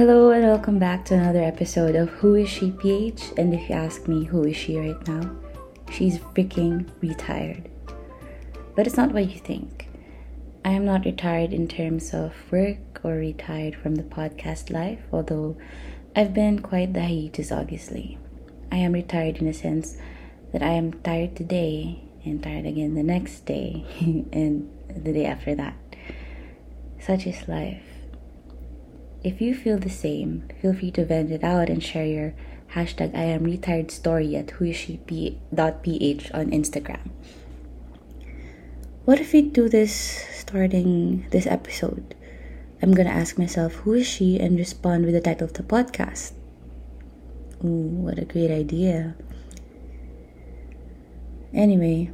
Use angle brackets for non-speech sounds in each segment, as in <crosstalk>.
Hello and welcome back to another episode of Who is She PH? And if you ask me who is she right now, she's freaking retired. But it's not what you think. I am not retired in terms of work or retired from the podcast life, although I've been quite the hiatus, obviously. I am retired in a sense that I am tired today and tired again the next day <laughs> and the day after that. Such is life. If you feel the same, feel free to vent it out and share your hashtag I am retired story at whoisshe.ph on Instagram. What if we do this starting this episode? I'm gonna ask myself, who is she, and respond with the title of the podcast. Ooh, what a great idea. Anyway,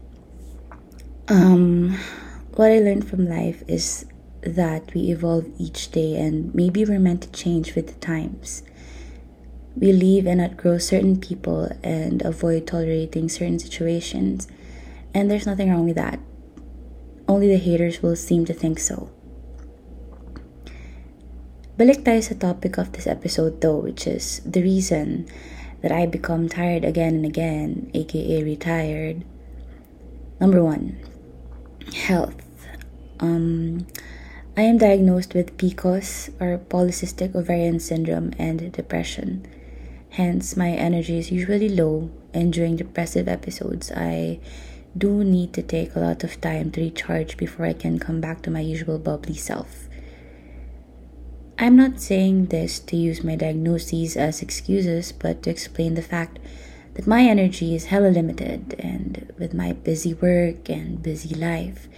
um, what I learned from life is that we evolve each day and maybe we're meant to change with the times. We leave and outgrow certain people and avoid tolerating certain situations, and there's nothing wrong with that. Only the haters will seem to think so. Balik tayo sa topic of this episode though, which is the reason that I become tired again and again, aka retired. Number one, health. Um, I am diagnosed with PCOS or polycystic ovarian syndrome and depression. Hence, my energy is usually low, and during depressive episodes, I do need to take a lot of time to recharge before I can come back to my usual bubbly self. I'm not saying this to use my diagnoses as excuses, but to explain the fact that my energy is hella limited, and with my busy work and busy life,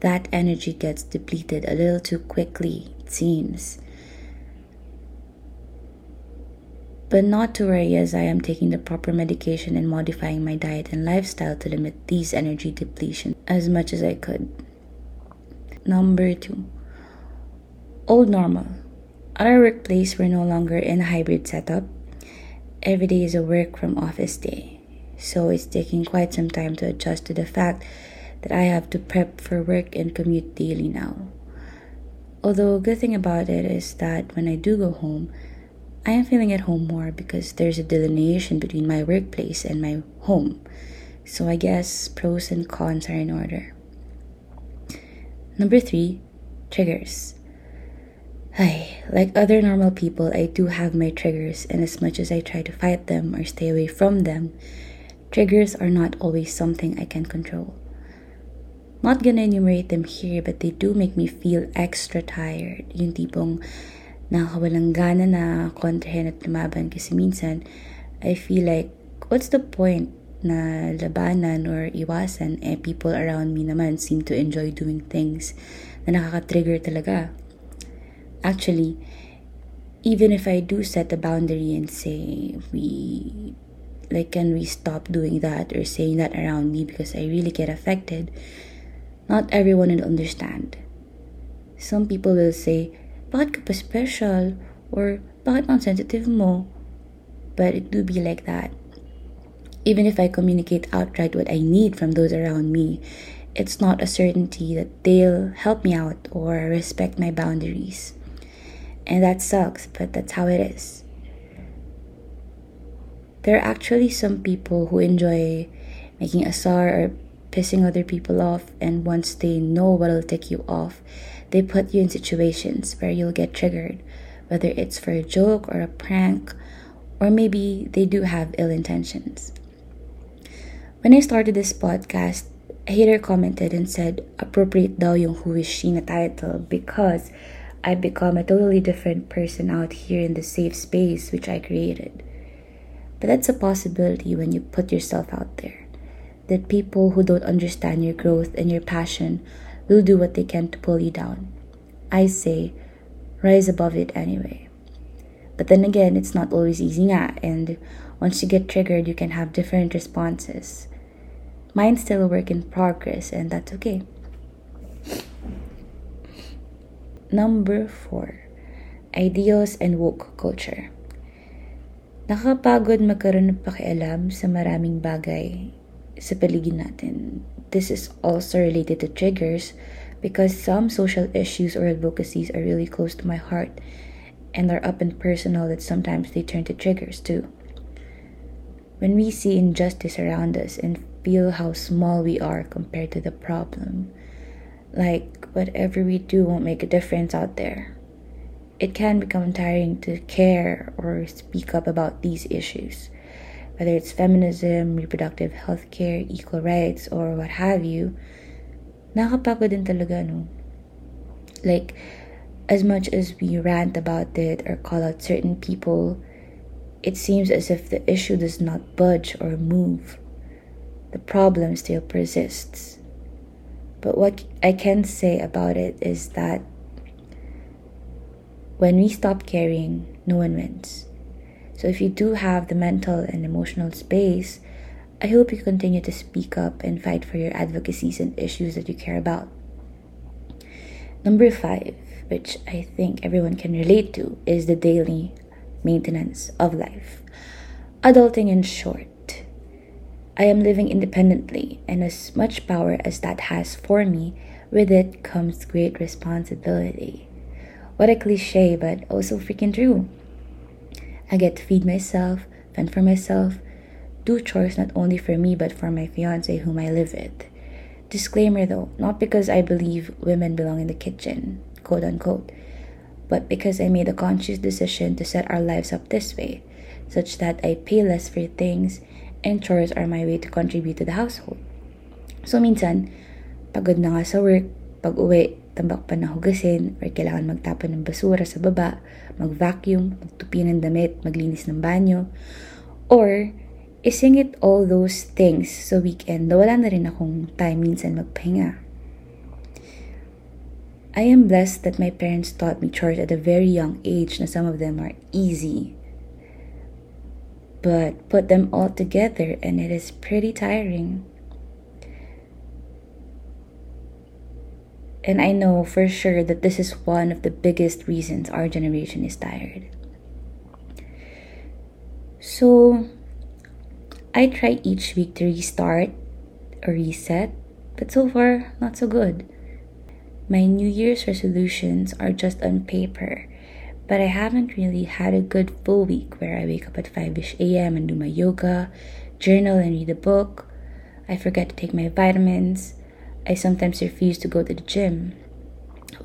that energy gets depleted a little too quickly, it seems. But not to worry, as I am taking the proper medication and modifying my diet and lifestyle to limit these energy depletion as much as I could. Number two, old normal. At our workplace, we're no longer in a hybrid setup. Every day is a work from office day, so it's taking quite some time to adjust to the fact that I have to prep for work and commute daily now. Although a good thing about it is that when I do go home, I am feeling at home more because there's a delineation between my workplace and my home. So I guess pros and cons are in order. Number three, triggers. Hi, like other normal people, I do have my triggers, and as much as I try to fight them or stay away from them, triggers are not always something I can control. Not gonna enumerate them here, but they do make me feel extra tired. Yung tipong nakakawalang gana na kontrahin at lumaban kasi minsan, I feel like, what's the point na labanan or iwasan eh people around me naman seem to enjoy doing things na nakaka-trigger talaga. Actually, even if I do set a boundary and say we like can we stop doing that or saying that around me because I really get affected, not everyone will understand. Some people will say, bakit ka pa special? Or, bakit ang sensitive mo? But it do be like that. Even if I communicate outright what I need from those around me, it's not a certainty that they'll help me out or respect my boundaries. And that sucks, but that's how it is. There are actually some people who enjoy making a SAR or pissing other people off, and once they know what'll tick you off, they put you in situations where you'll get triggered, whether it's for a joke or a prank, or maybe they do have ill intentions. When I started this podcast, a hater commented and said, appropriate daw yung Who is She na title because I've become a totally different person out here in the safe space which I created. But that's a possibility when you put yourself out there that people who don't understand your growth and your passion will do what they can to pull you down. I say, rise above it anyway. But then again, it's not always easy nga, and once you get triggered, you can have different responses. Mine's still a work in progress, and that's okay. Number four, ideals and woke culture. Nakakapagod magkaroon ng pakialam sa maraming bagay sa paligid natin. This is also related to triggers because some social issues or advocacies are really close to my heart and are up and personal that sometimes they turn to triggers too. When we see injustice around us and feel how small we are compared to the problem, like whatever we do won't make a difference out there, it can become tiring to care or speak up about these issues. Whether it's feminism, reproductive health care, equal rights, or what have you, nakakapagod din talaga, no? Like, as much as we rant about it or call out certain people, it seems as if the issue does not budge or move. The problem still persists. But what I can say about it is that when we stop caring, no one wins. So if you do have the mental and emotional space, I hope you continue to speak up and fight for your advocacies and issues that you care about. Number five, which I think everyone can relate to, is the daily maintenance of life. Adulting in short. I am living independently, and as much power as that has for me, with it comes great responsibility. What a cliche, but also freaking true. I get to feed myself, fend for myself, do chores not only for me but for my fiance whom I live with. Disclaimer though, not because I believe women belong in the kitchen quote unquote, but because I made a conscious decision to set our lives up this way, such that I pay less for things and chores are my way to contribute to the household. So minsan, pagod na nga sa work, pag uwi, tambak pa na hugasin, or kailangan magtapon ng basura sa baba, mag-vacuum, magtupi ng damit, maglinis ng banyo, or isingit all those things sa weekend na wala na rin akong time minsan magpahinga. I am blessed that my parents taught me chores at a very young age, and some of them are easy. But put them all together, and it is pretty tiring. And I know for sure that this is one of the biggest reasons our generation is tired. So, I try each week to restart or reset, but so far, not so good. My New Year's resolutions are just on paper, but I haven't really had a good full week where I wake up at 5 ish a.m. and do my yoga, journal, and read a book. I forget to take my vitamins. I sometimes refuse to go to the gym.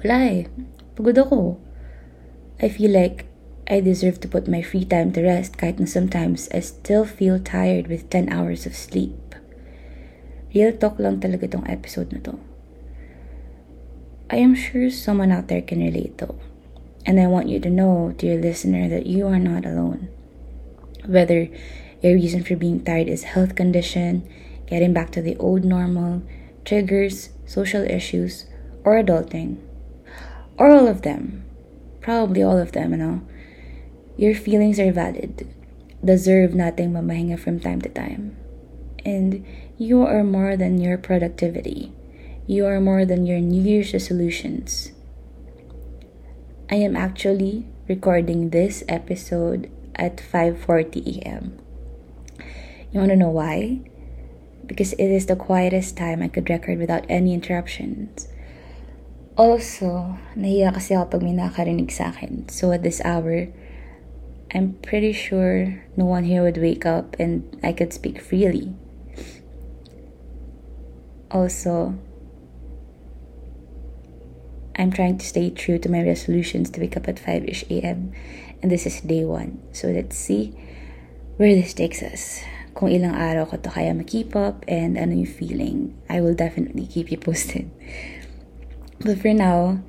Wala eh. Pagod ako. I feel like I deserve to put my free time to rest kahit na sometimes I still feel tired with 10 hours of sleep. Real talk lang talaga tong episode na to. I am sure someone out there can relate though. And I want you to know, dear listener, that you are not alone. Whether your reason for being tired is health condition, getting back to the old normal, triggers, social issues, or adulting, or all of them, probably all of them, you know, your feelings are valid. Deserve nothing mamahinga from time to time. And you are more than your productivity. You are more than your New Year's resolutions. I am actually recording this episode at 5:40 a.m. You want to know why? Because it is the quietest time I could record without any interruptions. Also, nahiya kasi ako pag may nakarinig sa akin. So at this hour, I'm pretty sure no one here would wake up and I could speak freely. Also, I'm trying to stay true to my resolutions to wake up at 5 ish a.m. And this is day one. So let's see where this takes us. Kung ilang araw ko to kaya keep up and ano yung feeling, I will definitely keep you posted. But for now,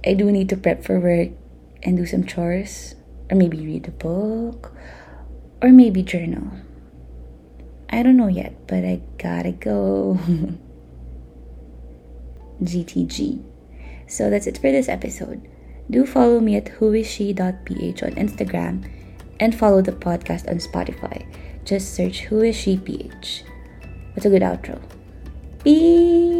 I do need to prep for work and do some chores, or maybe read a book, or maybe journal. I don't know yet, but I gotta go. <laughs> GTG. So that's it for this episode. Do follow me at whoisshe.ph on Instagram and follow the podcast on Spotify. Just search Who Is She PH. What's a good outro? Peace!